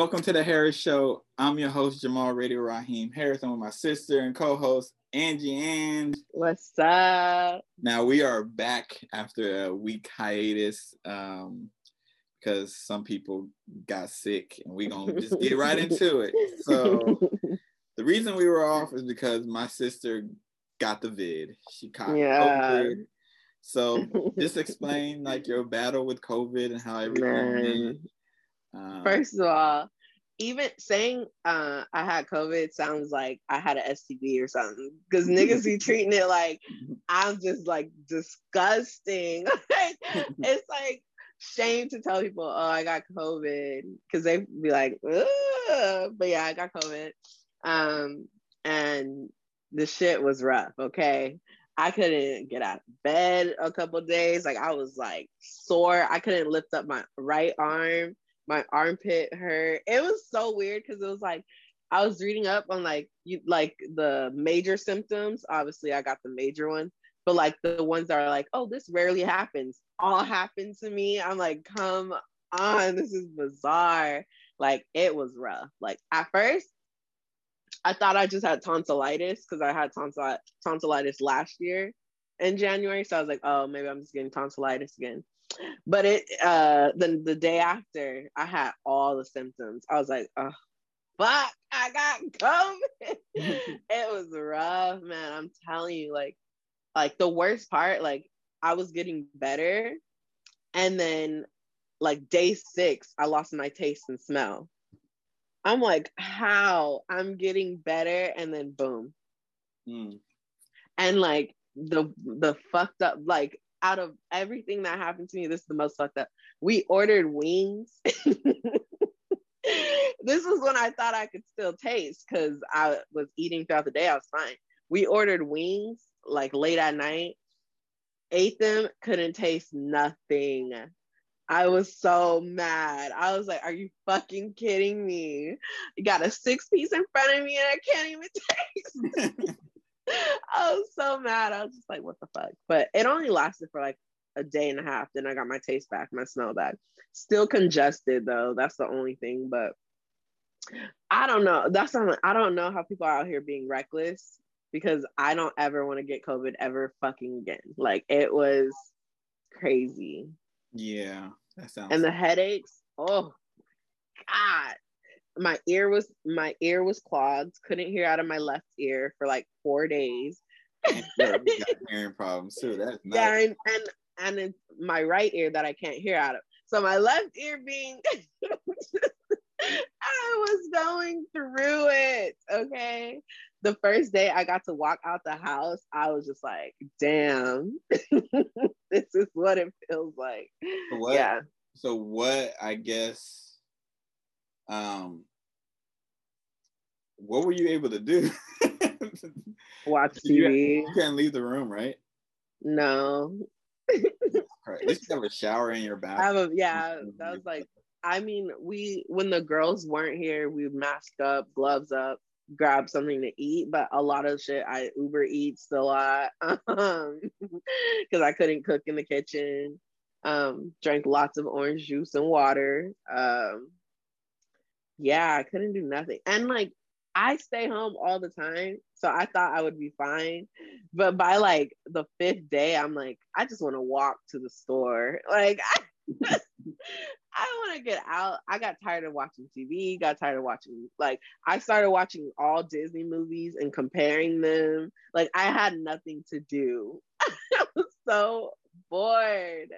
Welcome to the Harris Show. I'm your host, Jamal Radio Raheem Harris. I'm with my sister and co-host, Angie and What's up? Now we are back after a week hiatus um, because some people got sick and we're gonna just get right into it. So the reason we were off is because my sister got the vid. She caught Yeah. COVID. So just explain like your battle with COVID and how everything. Um, First of all, even saying uh, I had COVID sounds like I had an STD or something because niggas be treating it like I'm just like disgusting. It's like shame to tell people, oh, I got COVID because they be like, Ugh. but yeah, I got COVID. Um, and the shit was rough. Okay. I couldn't get out of bed a couple days. Like I was like sore. I couldn't lift up my right arm. My armpit hurt. It was so weird because it was like I was reading up on like you like the major symptoms. Obviously, I got the major one, but like the ones that are like, oh, this rarely happens, all happened to me. I'm like, come on, this is bizarre. Like it was rough. Like at first, I thought I just had tonsillitis because I had tonsil- tonsillitis last year in January. So I was like, oh, maybe I'm just getting tonsillitis again. But it uh then the day after I had all the symptoms. I was like, oh fuck, I got COVID. it was rough, man. I'm telling you, like, like the worst part, like I was getting better. And then like day six, I lost my taste and smell. I'm like, how? I'm getting better, and then boom. mm, And like the the fucked up, like out of everything that happened to me, this is the most fucked up. We ordered wings. this was when I thought I could still taste because I was eating throughout the day. I was fine. We ordered wings like late at night, ate them, couldn't taste nothing. I was so mad. I was like, are you fucking kidding me? You got a six piece in front of me and I can't even taste. I was so mad. I was just like, what the fuck? But it only lasted for like a day and a half. Then I got my taste back, my smell back. Still congested though. That's the only thing. But I don't know. That's not, I don't know how people are out here being reckless because I don't ever want to get COVID ever fucking again. Like it was crazy. yeah, that sounds. And the headaches, oh God. My ear was my ear was clogged. Couldn't hear out of my left ear for like four days. And yeah, hearing problems too. That's. Yeah, and and, and it's my right ear that I can't hear out of. So my left ear being I was going through it. Okay. The first day I got to walk out the house, I was just like, damn, this is what it feels like. What, Yeah. So what? I guess. Um. What were you able to do? Watch You- TV. you can't leave the room, right? No. Right. At least you have a shower in your I bathroom. have a yeah, that was like I mean, we when the girls weren't here, we would mask up, gloves up, grab something to eat. But a lot of shit I Uber Eats a lot. Um because I couldn't cook in the kitchen. Um, drank lots of orange juice and water. Um yeah, I couldn't do nothing. And like I stay home all the time, so I thought I would be fine. But by like the fifth day, I'm like, I just want to walk to the store. Like, I, I want to get out. I got tired of watching TV, got tired of watching, like, I started watching all Disney movies and comparing them. Like, I had nothing to do. I was so bored.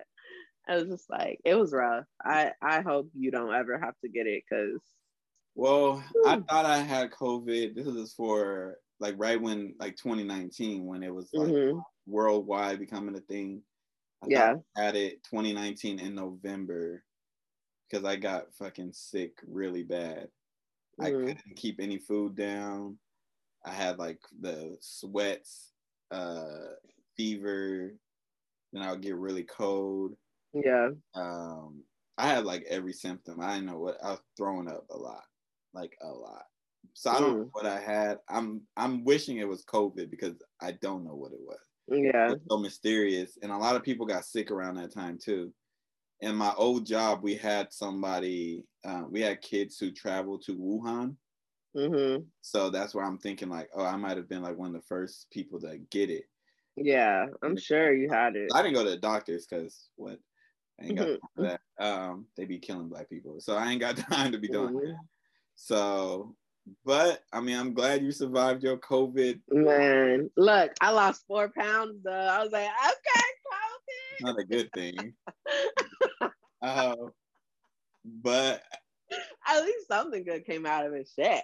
I was just like, it was rough. I, I hope you don't ever have to get it because Well, I thought I had COVID. This was for like right when like 2019 when it was like Mhm. worldwide becoming a thing. I Yeah. I had it 2019 in November because I got fucking sick really bad. I Mhm. couldn't keep any food down. I had like the sweats, uh, fever. Then I would get really cold. yeah. Um, I had like every symptom. I didn't know what I was throwing up a lot, like a lot. So I don't know what I had. I'm I'm wishing it was COVID because I don't know what it was. Yeah. It's so mysterious, and a lot of people got sick around that time too. in my old job, we had somebody, uh, we had kids who traveled to Wuhan. Mm-hmm. So that's where I'm thinking like, oh, I might have been like one of the first people to get it. Yeah, I'm sure you had it. I didn't go to the doctors because what I ain't got mm-hmm. that. Um, they be killing black people, so I ain't got time to be doing mm-hmm. So, but I mean, I'm glad you survived your COVID. Man, look, I lost four pounds. Though I was like, okay, COVID. Not a good thing. uh, but at least something good came out of it. Shit.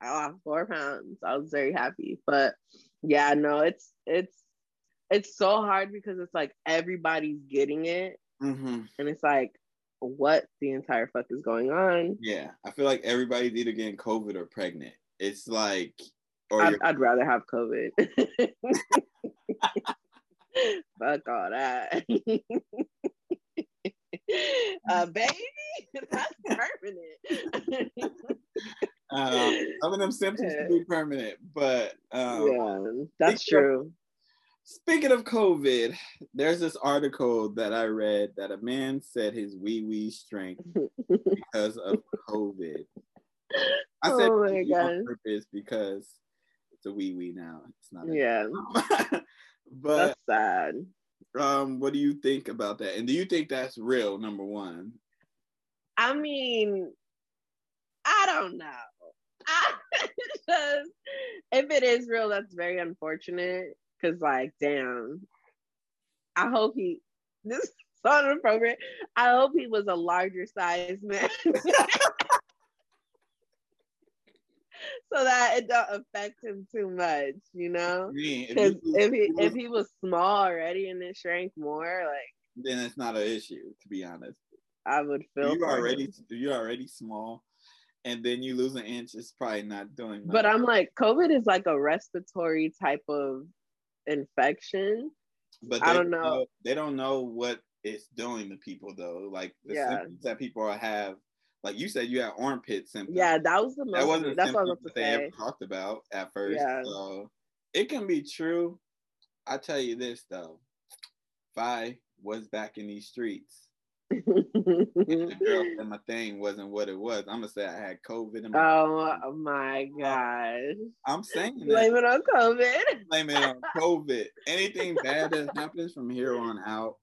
I lost four pounds. I was very happy. But yeah, no, it's it's it's so hard because it's like everybody's getting it. Mm-hmm. And it's like, what the entire fuck is going on? Yeah. I feel like everybody's either getting COVID or pregnant. It's like or I'd, I'd rather have COVID. fuck all that. uh, baby, that's permanent. um, some of them symptoms can be permanent, but um, yeah, that's true. Speaking of COVID, there's this article that I read that a man said his wee wee strength because of COVID. I said oh my God. on purpose because it's a wee wee now. It's not. Yeah. but that's sad. Um, what do you think about that? And do you think that's real? Number one. I mean, I don't know. just, if it is real, that's very unfortunate. Cause like, damn, I hope he this is inappropriate. I hope he was a larger size man. so that it don't affect him too much, you know. Because if, if he if he was small already and it shrank more, like then it's not an issue. To be honest, I would feel you already you already small, and then you lose an inch. It's probably not doing. Much. But I'm like, COVID is like a respiratory type of infection. But I don't know. know. They don't know what it's doing to people though. Like the yeah. symptoms that people have like you said, you had armpit symptoms. Yeah, that was the most. That wasn't that's what that they ever talked about at first. Yeah. So it can be true. I tell you this though, if I was back in these streets, girl said my thing wasn't what it was. I'm gonna say I had COVID. My oh my gosh! I'm saying blame it on COVID. Blame it on COVID. Anything bad that happens from here on out,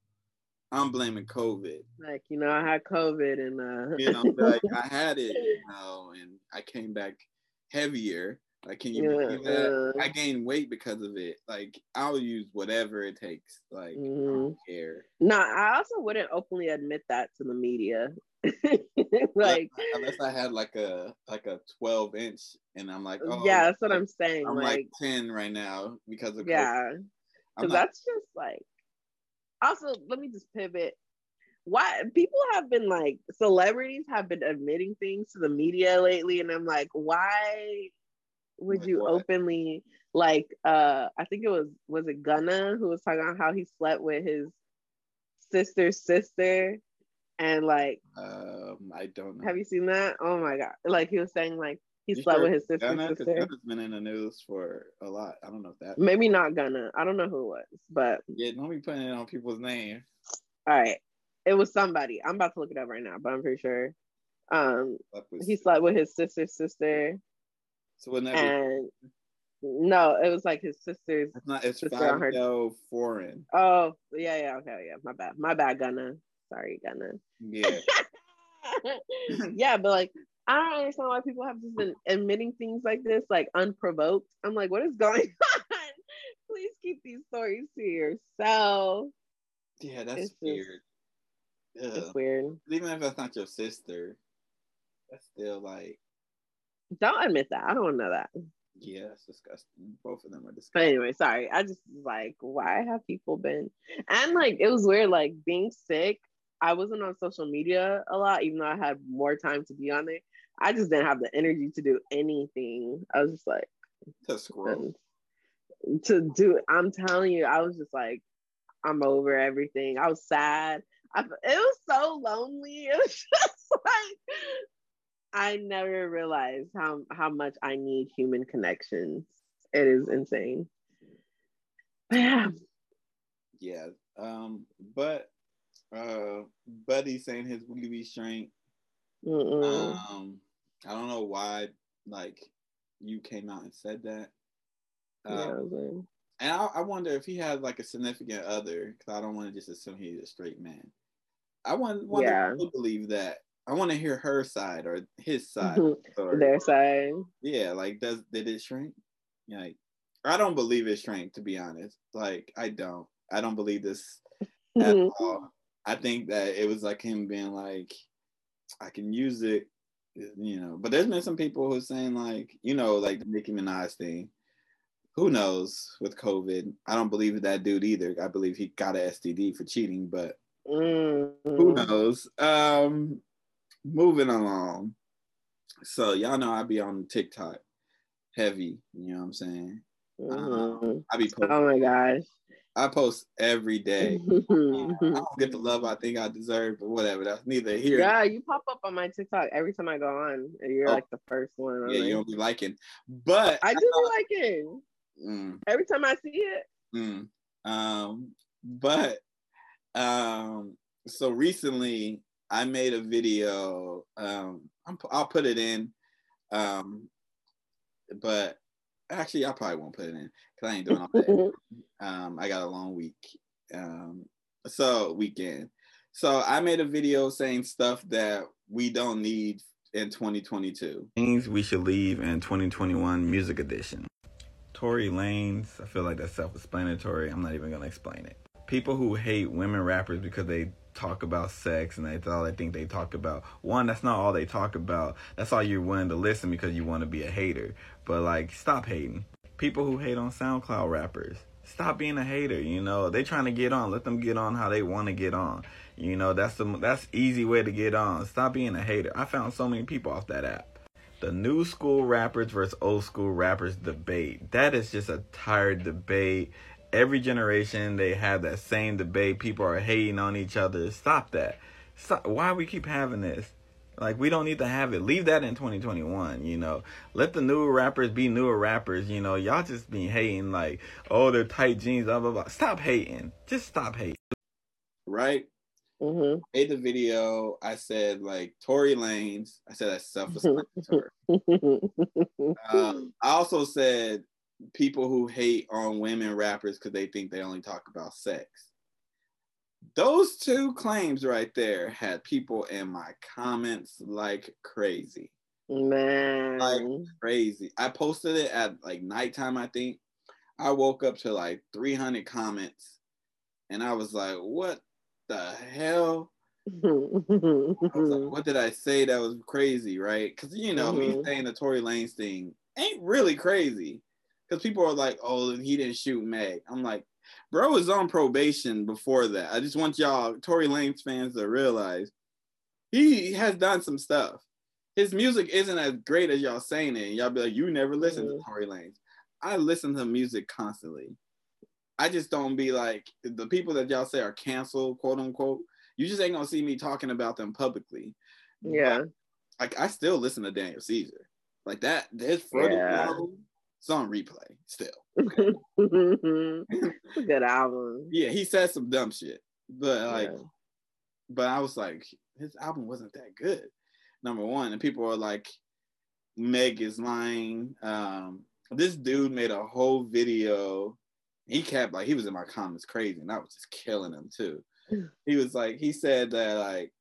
I'm blaming COVID. Like, you know, I had COVID and uh you know, like I had it, you know, and I came back heavier. Like, can you yeah, believe that? Uh, I gained weight because of it. Like, I'll use whatever it takes. Like, mm-hmm. I don't care. No, nah, I also wouldn't openly admit that to the media. like unless I had like a like a 12 inch and I'm like, oh yeah, that's what I'm saying. I'm like, like 10 right now because of yeah. Because that's just like also let me just pivot why people have been like celebrities have been admitting things to the media lately and i'm like why would you what? openly like uh i think it was was it gunna who was talking about how he slept with his sister's sister and like um i don't know have you seen that oh my god like he was saying like he you slept sure with his sister's Gunna? sister. Gunna's been in the news for a lot. I don't know if that. Maybe not Gunna. I don't know who it was, but yeah, don't be putting it on people's name. All right, it was somebody. I'm about to look it up right now, but I'm pretty sure. Um, he slept with his sister's sister. So when that and no, it was like his sister's. It's not. It's Fivio Foreign. Oh yeah, yeah, okay, yeah. My bad. My bad, Gunna. Sorry, Gunna. Yeah. yeah, but like I don't understand why people have just been admitting things like this, like unprovoked. I'm like, what is going on? Please keep these stories to yourself. Yeah, that's it's weird. Just, it's weird. Even if that's not your sister, that's still like. Don't admit that. I don't want to know that. Yeah, it's disgusting. Both of them are disgusting. But anyway, sorry. I just like, why have people been? And like, it was weird. Like being sick. I wasn't on social media a lot, even though I had more time to be on it. I just didn't have the energy to do anything. I was just like to scroll. To do I'm telling you, I was just like, I'm over everything. I was sad. I, it was so lonely. It was just like I never realized how how much I need human connections. It is insane. yeah. Yeah. Um, but uh, Buddy saying his weeby shrink. Um, I don't know why, like, you came out and said that. Um, yeah, and I, I, wonder if he has like a significant other, because I don't want to just assume he's a straight man. I want, want yeah. to believe that. I want to hear her side or his side. or Their side. Yeah, like does did it shrink? Like, I don't believe it shrank. To be honest, like I don't. I don't believe this at all. I think that it was like him being like, I can use it, you know. But there's been some people who are saying like, you know, like the Nicki Minaj thing. Who knows with COVID? I don't believe that dude either. I believe he got an STD for cheating, but mm-hmm. who knows? Um, moving along. So y'all know I be on TikTok heavy. You know what I'm saying? Mm-hmm. Um, I be posting. Oh my gosh. I post every day. I don't get the love I think I deserve, but whatever. That's neither here. Yeah, you pop up on my TikTok every time I go on. And you're oh, like the first one. Yeah, you don't be liking, but I do I be liking. Mm, every time I see it. Mm, um, but um, so recently I made a video. Um, i will put it in. Um, but actually, I probably won't put it in because I ain't doing all that. um, I got a long week. Um, so weekend. So I made a video saying stuff that we don't need in 2022. Things we should leave in 2021 music edition. Tory Lanez, I feel like that's self-explanatory. I'm not even gonna explain it. People who hate women rappers because they talk about sex and that's all they think they talk about. One, that's not all they talk about. That's all you're willing to listen because you want to be a hater. But like, stop hating. People who hate on SoundCloud rappers, stop being a hater. You know, they trying to get on. Let them get on how they want to get on. You know, that's the that's easy way to get on. Stop being a hater. I found so many people off that app. The new school rappers versus old school rappers debate. That is just a tired debate every generation they have that same debate. People are hating on each other. Stop that. Stop. Why we keep having this? Like we don't need to have it. Leave that in 2021. You know, let the newer rappers be newer rappers. You know, y'all just be hating like, oh, they're tight jeans. Blah blah blah. Stop hating. Just stop hating. Right. Mm-hmm. Made the video. I said like Tory Lanez. I said that's self-explanatory. um, I also said people who hate on women rappers because they think they only talk about sex. Those two claims right there had people in my comments like crazy. Man. Like crazy. I posted it at like nighttime, I think. I woke up to like 300 comments and I was like, what the hell? I was like, what did I say that was crazy, right? Because, you know, mm-hmm. me saying the Tory Lanez thing ain't really crazy because people are like, "Oh, he didn't shoot Meg." I'm like, bro was on probation before that. I just want y'all Tory Lanez fans to realize he has done some stuff. His music isn't as great as y'all saying it. y'all be like, "You never listen mm-hmm. to Tory Lanez." I listen to music constantly. I just don't be like the people that y'all say are canceled, quote unquote. You just ain't gonna see me talking about them publicly. Yeah. But, like I still listen to Daniel Caesar. Like that, his Freudian yeah. album it's on replay still. good album. Yeah, he said some dumb shit, but like, yeah. but I was like, his album wasn't that good. Number one, and people are like, Meg is lying. Um, this dude made a whole video. He kept like he was in my comments crazy, and I was just killing him too. He was like, he said that like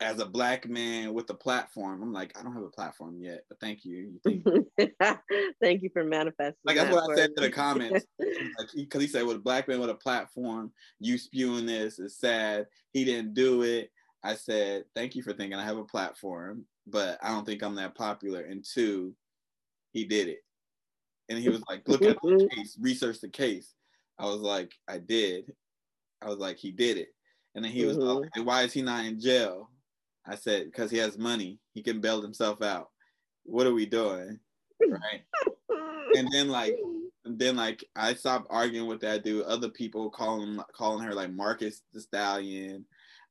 as a black man with a platform. I'm like, I don't have a platform yet, but thank you. thank you for manifesting. Like that's that what I said to the comments. Because like, he said, with a black man with a platform, you spewing this is sad. He didn't do it. I said, thank you for thinking I have a platform, but I don't think I'm that popular. And two, he did it. And he was like, look at the case, research the case. I was like, I did. I was like, he did it. And then he was mm-hmm. like, why is he not in jail? I said, because he has money, he can bail himself out. What are we doing? Right. and then like then like I stopped arguing with that dude. Other people calling calling her like Marcus the Stallion.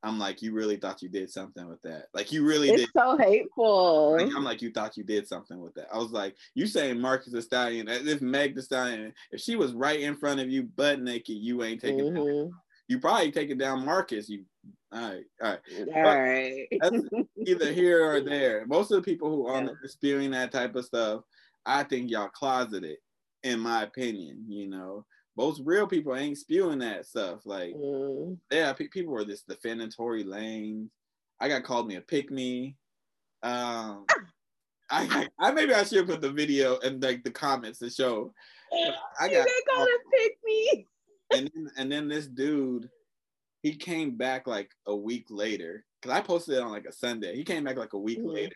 I'm like, you really thought you did something with that. Like you really it's did. so hateful. Like, I'm like, you thought you did something with that. I was like, you saying Marcus the Stallion, as if Meg the Stallion, if she was right in front of you, butt naked, you ain't taking mm-hmm. You probably taking down Marcus, you All right, all right, all right. That's either here or there. Most of the people who are yeah. spewing that type of stuff, I think y'all closeted, in my opinion. You know, most real people ain't spewing that stuff. Like, mm. yeah, people were just defending Tory Lanez. I got called me a pick me. Um, I, I maybe I should put the video and like the comments to show. I got called a pick me. And then, and then this dude, he came back like a week later because I posted it on like a Sunday. He came back like a week mm. later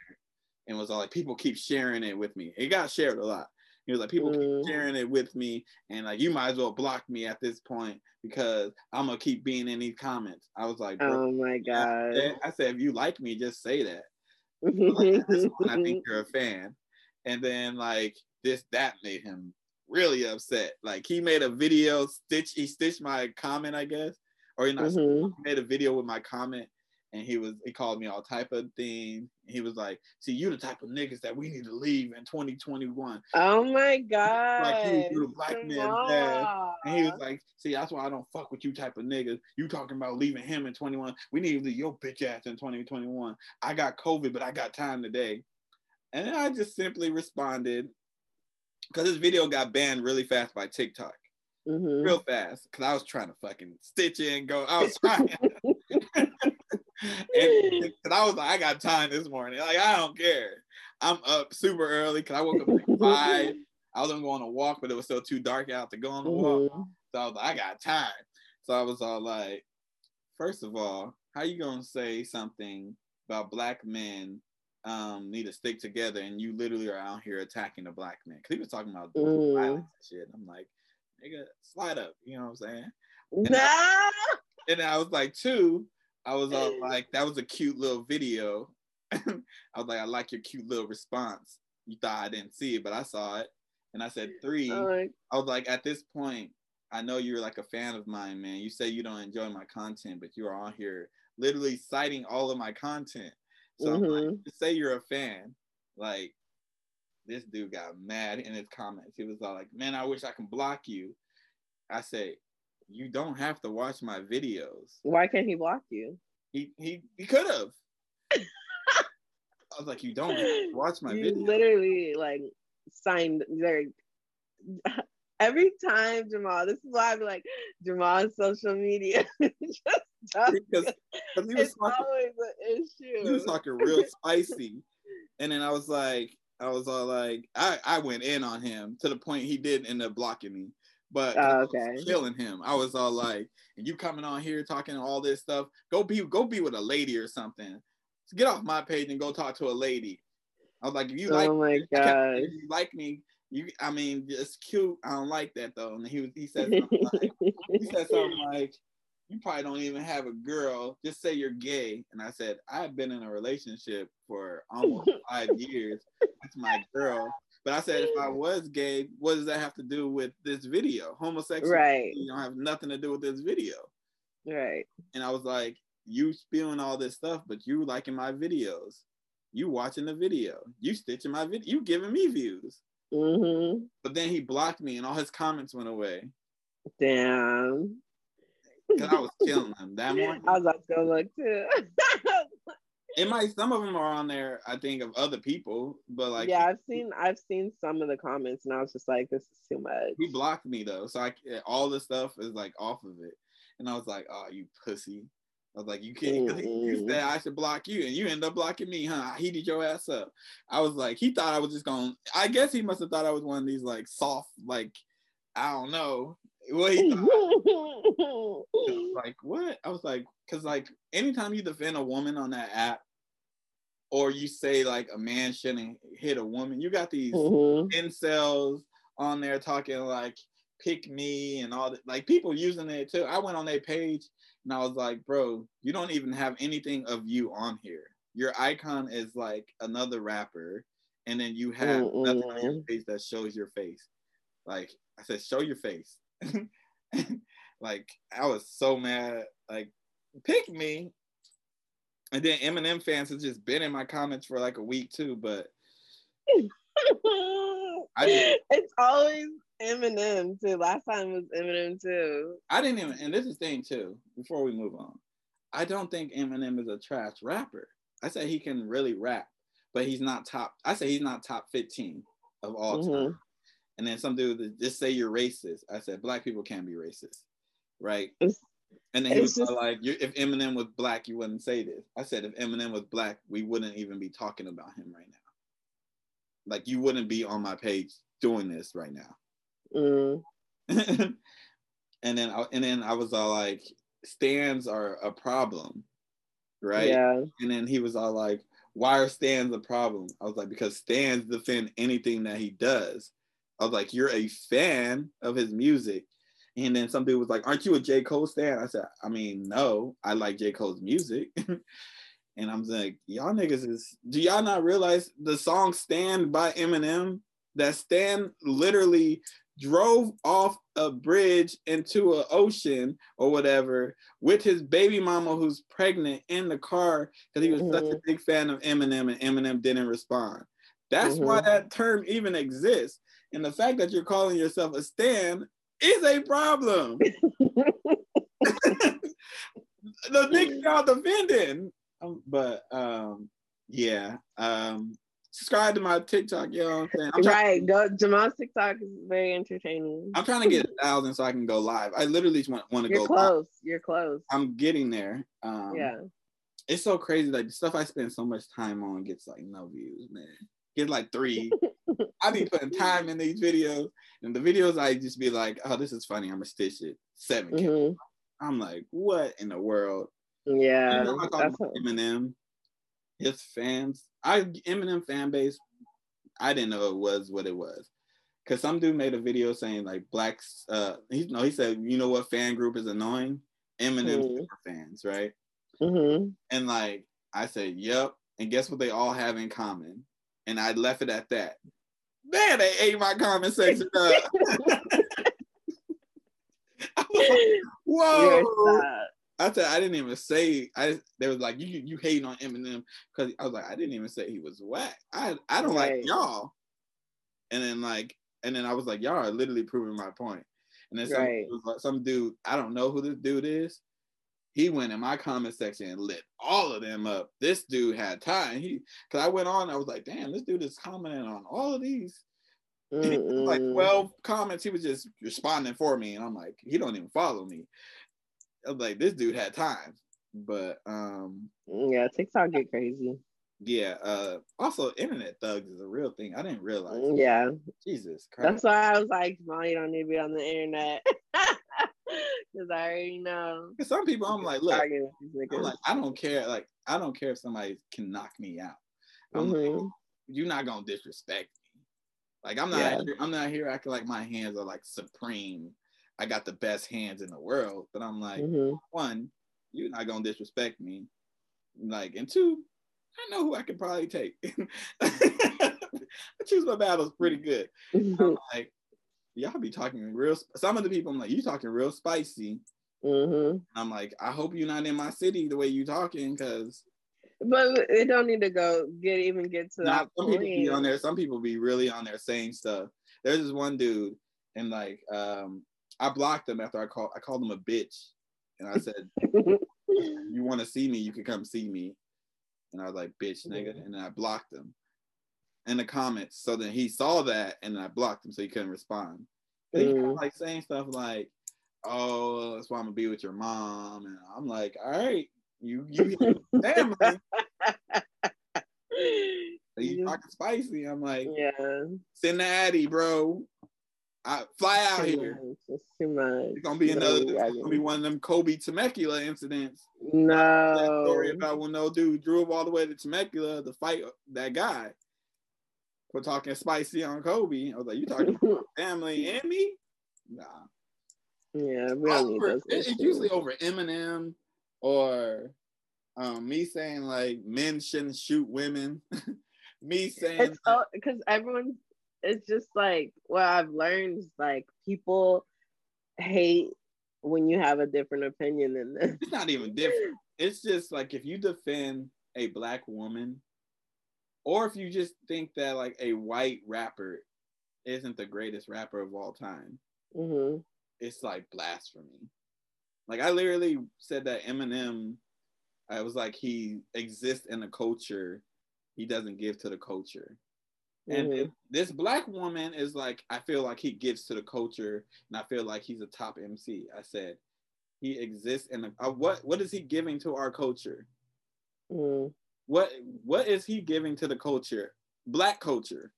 and was all like, people keep sharing it with me. It got shared a lot. He was like, people mm. keep sharing it with me, and like, you might as well block me at this point because I'm gonna keep being in these comments. I was like, oh my god. I said, if you like me, just say that. like, one, I think you're a fan. And then like this, that made him really upset. Like he made a video, stitch, he stitched my comment, I guess, or he, not, mm-hmm. made a video with my comment and he was he called me all type of things. He was like, "See, you the type of niggas that we need to leave in 2021." Oh my god! Like he was the black man dad, and he was like, "See, that's why I don't fuck with you type of niggas. You talking about leaving him in 21? We need to leave your bitch ass in 2021. I got COVID, but I got time today." And then I just simply responded because this video got banned really fast by TikTok. Mm-hmm. Real fast, because I was trying to fucking stitch it and go. I was trying. and I was like, I got time this morning. Like, I don't care. I'm up super early because I woke up at five. I was gonna go on a walk, but it was still too dark out to go on the walk. Mm-hmm. So I was like, I got time. So I was all like, first of all, how you gonna say something about black men um, need to stick together and you literally are out here attacking the black man? Because he was talking about mm. violence and shit. I'm like, nigga, slide up. You know what I'm saying? And, nah. I, and I was like, two, I was all like, that was a cute little video. I was like, I like your cute little response. You thought I didn't see it, but I saw it. And I said three. I was like, at this point, I know you're like a fan of mine, man. You say you don't enjoy my content, but you are on here literally citing all of my content. So mm-hmm. I'm like, say you're a fan. Like, this dude got mad in his comments. He was all like, man, I wish I can block you. I say, you don't have to watch my videos. Why can't he block you? He he he could have. I was like, you don't watch my you Literally, like signed there. Every time Jamal, this is why I'm like Jamal's social media just because, because he was it's talking, always an issue. He was talking real spicy, and then I was like, I was all like, I I went in on him to the point he did end up blocking me. But oh, okay. killing him. I was all like, and you coming on here talking all this stuff. Go be go be with a lady or something. So get off my page and go talk to a lady. I was like, if you oh like oh my god, if you like me, you I mean it's cute. I don't like that though. And he was he said something like he said something like, You probably don't even have a girl. Just say you're gay. And I said, I've been in a relationship for almost five years That's my girl. But I said, if I was gay, what does that have to do with this video? Homosexual, right? You don't have nothing to do with this video, right? And I was like, you spewing all this stuff, but you liking my videos, you watching the video, you stitching my video, you giving me views. Mm-hmm. But then he blocked me, and all his comments went away. Damn. Cause I was killing them that morning. I was about to go look too. it might some of them are on there i think of other people but like yeah i've seen i've seen some of the comments and i was just like this is too much he blocked me though so i all the stuff is like off of it and i was like oh you pussy I was like, you can't. Mm-hmm. You said I should block you, and you end up blocking me, huh? I heated your ass up. I was like, he thought I was just going. I guess he must have thought I was one of these like soft, like I don't know he thought. like what? I was like, because like anytime you defend a woman on that app, or you say like a man shouldn't hit a woman, you got these mm-hmm. incels on there talking like pick me and all that. Like people using it too. I went on their page and I was like, bro, you don't even have anything of you on here. Your icon is like another rapper, and then you have mm-hmm. nothing on your face that shows your face. Like I said, show your face. like I was so mad. Like pick me. And then Eminem fans have just been in my comments for like a week too, but I, it's always Eminem too. Last time was Eminem too. I didn't even, and this is thing too. Before we move on, I don't think Eminem is a trash rapper. I say he can really rap, but he's not top. I say he's not top 15 of all mm-hmm. time. And then some dude just say you're racist. I said black people can't be racist, right? And then he was just, like, if Eminem was black, you wouldn't say this. I said if Eminem was black, we wouldn't even be talking about him right now. Like you wouldn't be on my page doing this right now. Mm. and then I, and then I was all like, stans are a problem, right? Yeah. And then he was all like, why are stans a problem? I was like, because stans defend anything that he does. I was like, you're a fan of his music. And then some dude was like, aren't you a J. Cole stan? I said, I mean, no, I like J. Cole's music. and I'm like, y'all niggas is, do y'all not realize the song Stan by Eminem? That Stan literally drove off a bridge into an ocean or whatever with his baby mama who's pregnant in the car because he was mm-hmm. such a mm-hmm. big fan of Eminem and Eminem didn't respond. That's mm-hmm. why that term even exists. And the fact that you're calling yourself a stan is a problem. the thing y'all defending. Um, but um, yeah. Um, subscribe to my TikTok, you know what I'm saying? I'm right. Go Jamal's TikTok is very entertaining. I'm trying to get a thousand so I can go live. I literally want, want to You're go close. Live. You're close. I'm getting there. Um, yeah. It's so crazy. Like the stuff I spend so much time on gets like no views, man. Get like three. I be putting time in these videos, and the videos I just be like, "Oh, this is funny. I'm gonna stitch it 7 mm-hmm. I'm like, "What in the world?" Yeah, you know, I talk about Eminem, his fans. I Eminem fan base. I didn't know it was what it was, cause some dude made a video saying like blacks. Uh, he no, he said, "You know what fan group is annoying? Eminem mm-hmm. fans, right?" Mm-hmm. And like I said, "Yep." And guess what? They all have in common. And I left it at that. Man, they ate my comment section up. Whoa. I said I didn't even say I they was like you you hating on Eminem because I was like I didn't even say he was whack. I I don't right. like y'all. And then like and then I was like y'all are literally proving my point. And then some, right. like, some dude I don't know who this dude is. He went in my comment section and lit all of them up. This dude had time. He because I went on, I was like, damn, this dude is commenting on all of these. like 12 comments, he was just responding for me. And I'm like, he don't even follow me. I was like, this dude had time. But um yeah, TikTok get crazy. Yeah. Uh also internet thugs is a real thing. I didn't realize. Yeah. Jesus Christ. That's why I was like, Mom, you don't need to be on the internet. Cause I already know. Cause some people, I'm like, look, I'm like, I don't care. Like, I don't care if somebody can knock me out. I'm mm-hmm. like, you're not gonna disrespect me. Like, I'm not. Yeah. Here, I'm not here acting like my hands are like supreme. I got the best hands in the world. But I'm like, mm-hmm. one, you're not gonna disrespect me. Like, and two, I know who I can probably take. I choose my battles pretty good. I'm like, y'all be talking real. Some of the people I'm like, you talking real spicy. Mm-hmm. I'm like, I hope you're not in my city the way you talking, because. But it don't need to go get even get to that. Some point. people be on there. Some people be really on there saying stuff. There's this one dude, and like, um, I blocked him after I called. I called him a bitch, and I said, "You want to see me? You can come see me." And I was like, "Bitch, nigga," and then I blocked him in the comments. So then he saw that and I blocked him so he couldn't respond. And mm. he was like saying stuff like, Oh, that's why I'm gonna be with your mom. And I'm like, all right, you you family. you talking spicy. I'm like, yeah. Send the Addy, bro. I fly out here. It's too much. It's gonna be another. It's gonna be one of them Kobe Temecula incidents. No. That story about when no dude drove all the way to Temecula to fight that guy for talking spicy on Kobe. I was like, you talking family and me? Nah. Yeah, really. Over, it's usually over Eminem or um, me saying like men shouldn't shoot women. me saying because everyone's it's just like what I've learned is like people hate when you have a different opinion than this. It's not even different. It's just like if you defend a black woman or if you just think that like a white rapper isn't the greatest rapper of all time, mm-hmm. it's like blasphemy. Like I literally said that Eminem I was like he exists in the culture, he doesn't give to the culture. And Mhm. this black woman is like, I feel like he gives to the culture, and I feel like he's a top MC. I said, he exists in the uh, what? What is he giving to our culture? Mm. What What is he giving to the culture? Black culture.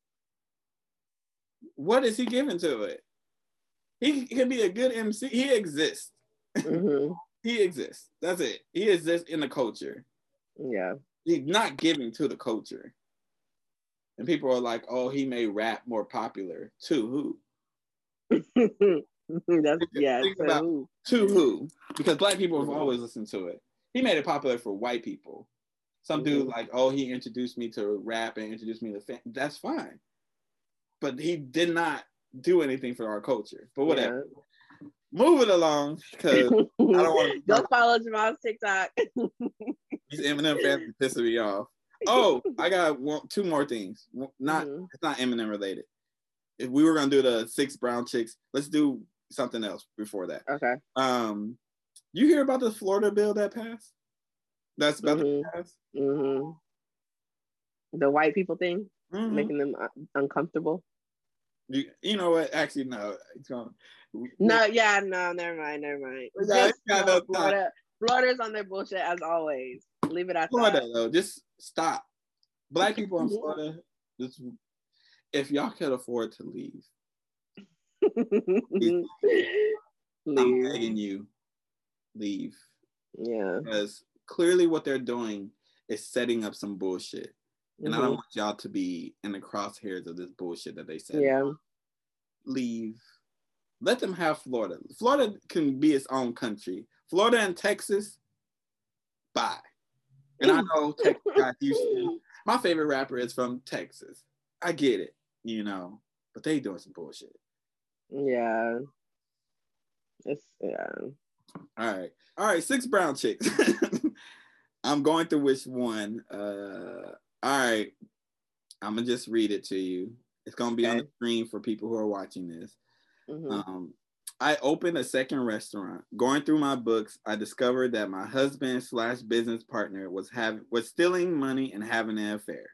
What is he giving to it? He can be a good MC. He exists. Mhm. He exists. That's it. He exists in the culture. Yeah. He's not giving to the culture. And people are like, "Oh, he made rap more popular." To who? That's yeah. To who? Because black people have always listened to it. He made it popular for white people. Some dude like, "Oh, he introduced me to rap and introduced me to fam-. That's fine, but he did not do anything for our culture. But whatever. Move it along because I don't want to Go follow Jamal's TikTok. These Eminem fans are pissing me off. Oh, I got one, two more things. Not Mhm. it's not Eminem related. If we were gonna do the six brown chicks, let's do something else before that. Okay. Um, you hear about the Florida bill that passed? That's about Mhm. to pass. hmm The white people thing, Mhm. making them uh, uncomfortable. You, you know what? Actually, no. It's going. No, yeah, no, never mind, never mind. We got- Just, we uh, no. Florida, Florida's on their bullshit as always. Leave it at Florida that. though, just stop. Black people in Florida, just if y'all could afford to leave, I'm begging you, leave. Yeah. because clearly what they're doing is setting up some bullshit. And I don't Mhm. want y'all to be in the crosshairs of this bullshit that they said. Yeah. Leave. Let them have Florida. Florida can be its own country. Florida and Texas, bye. And I know Texas got Houston. My favorite rapper is from Texas. I get it, you know, but they doing some bullshit. Yeah. It's yeah. All right. All right, six brown chicks. I'm going through which one. Uh all right. I'm gonna just read it to you. It's gonna be on the screen for people who are watching this. Mhm. Um I opened a second restaurant. Going through my books, I discovered that my husband slash business partner was having was stealing money and having an affair.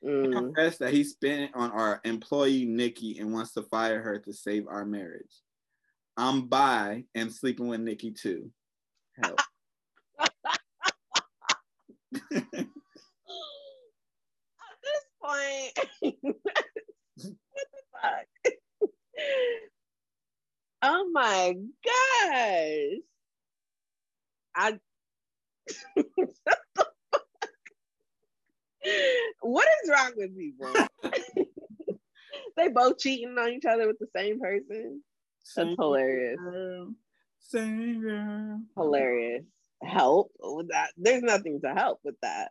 He Mm. confessed that he spent on our employee Nikki and wants to fire her to save our marriage. I'm by and sleeping with Nikki too. Help. At this point, what the fuck? oh my gosh. I what is wrong with people? they both cheating on each other with the same person. That's Same hilarious. girl, Same girl. Hilarious. Help with that. There's nothing to help with that.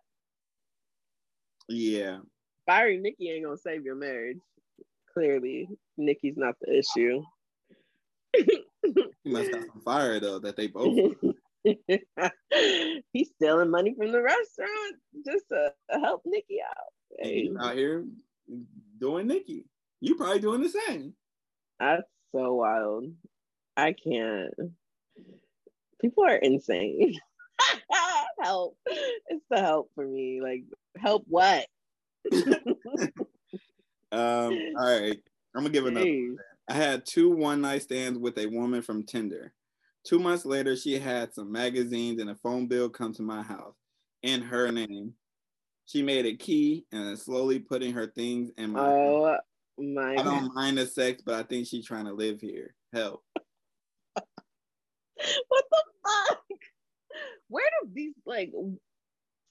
Yeah. Firing Nikki ain't gonna save your marriage. Clearly, Nikki's not the issue. He must have some fire though that they both He's stealing money from the restaurant just to help Nikki out. Hey, He's out here doing Nikki. You probably doing the same. that's so wild. I can't. People are insane. help. It's the help for me. Like, help what? Um, all right. I'm gonna give another. I had two one night stands with a woman from Tinder. Two months later, she had some magazines and a phone bill come to my house in her name. She made a key and slowly putting her things in my. Oh my I don't mind the sex, but I think she's trying to live here. Help. what the? Where do these like?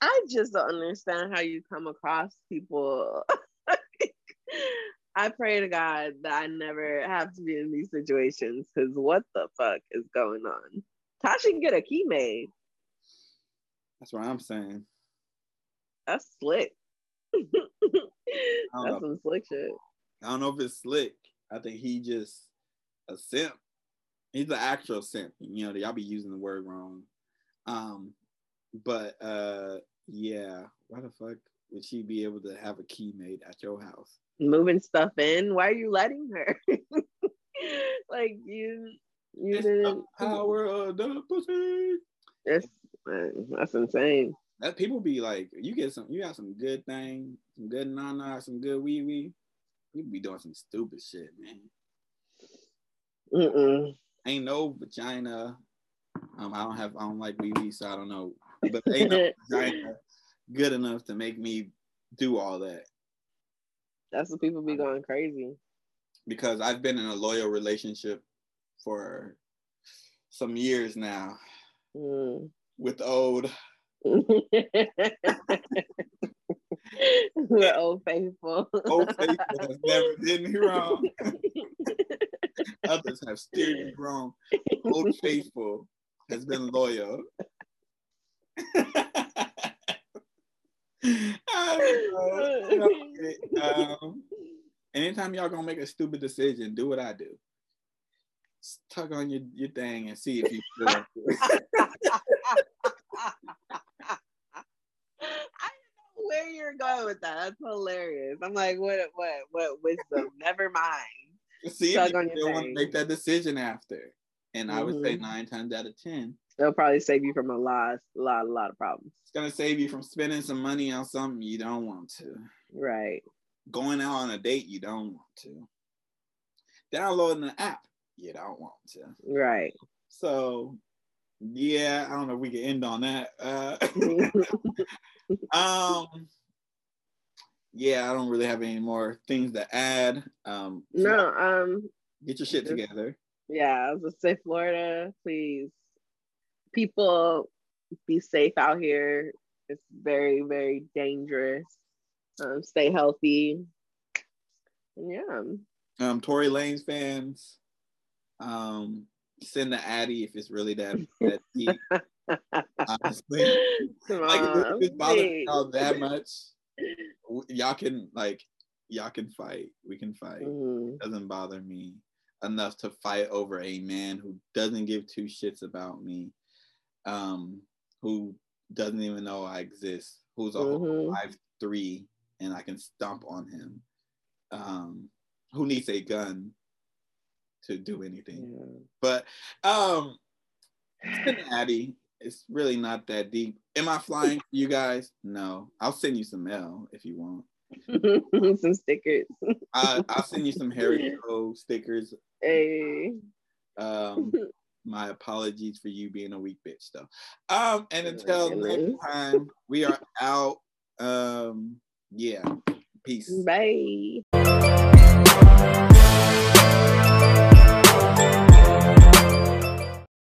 I just don't understand how you come across people. I pray to God that I never have to be in these situations because what the fuck is going on? Tasha can get a key made. That's what I'm saying. That's slick. That's know. some slick shit. I don't know if it's slick. I think he just a simp. He's an actual simp. You know, y'all be using the word wrong. Um, but uh, yeah, why the fuck would she be able to have a key made at your house? Moving stuff in. Why are you letting her? like you, you It's the didn't. power of the pussy. It's Man, that's insane. That people be like, you get some, you got some good thing, some good nana, some good wee wee. People be doing some stupid shit, man. Mm-mm. Ain't no vagina. Um, I don't have, I don't like wee, so I don't know. But no vagina good enough to make me do all that. That's what people be going crazy. Because I've been in a loyal relationship for some years now Mm. with old We're old faithful. old faithful has never did me wrong. Others have steered me wrong. Old faithful has been loyal. I don't know. um, anytime y'all gonna make a stupid decision, do what I do. Just tug on your, your thing and see if you feel I don't know where you're going with that. That's hilarious. I'm like, what, what, what wisdom? Never mind. see Tug if on you your still want to thing. make that decision after. And I would say Mhm. nine times out of ten, It'll probably save you from a lot, lot, a lot of problems. it's gonna save you from spending some money on something you don't want to. Right. Going out on a date you don't want to. Downloading an app you don't want to. Right. So yeah, I don't know if we can end on that. Uh, um yeah, I don't really have any more things to add. Um no. Um. get your shit together. Yeah. I was gonna say Florida, please. People, be safe out here. It's very, very dangerous. Um, stay healthy. Yeah. Um Tory Lanez fans, um send the Addy if it's really that that deep. Honestly. Come like on, if it's bothering y'all that much, y'all can like y'all can fight. We can fight. Mhm. doesn't bother me enough to fight over a man who doesn't give two shits about me, um, who doesn't even know I exist, who's a whole Mhm. five three, and I can stomp on him. Um, who needs a gun to do anything? Yeah. But um, Cincinnati, it's really not that deep. Am I flying for you guys? No. I'll send you some mail if you want. Some stickers. I, I'll send you some Harry Poe stickers Hey. Um, my apologies for you being a weak bitch, though. Um, and Oh until next time, we are out. Um, yeah, peace. Bye.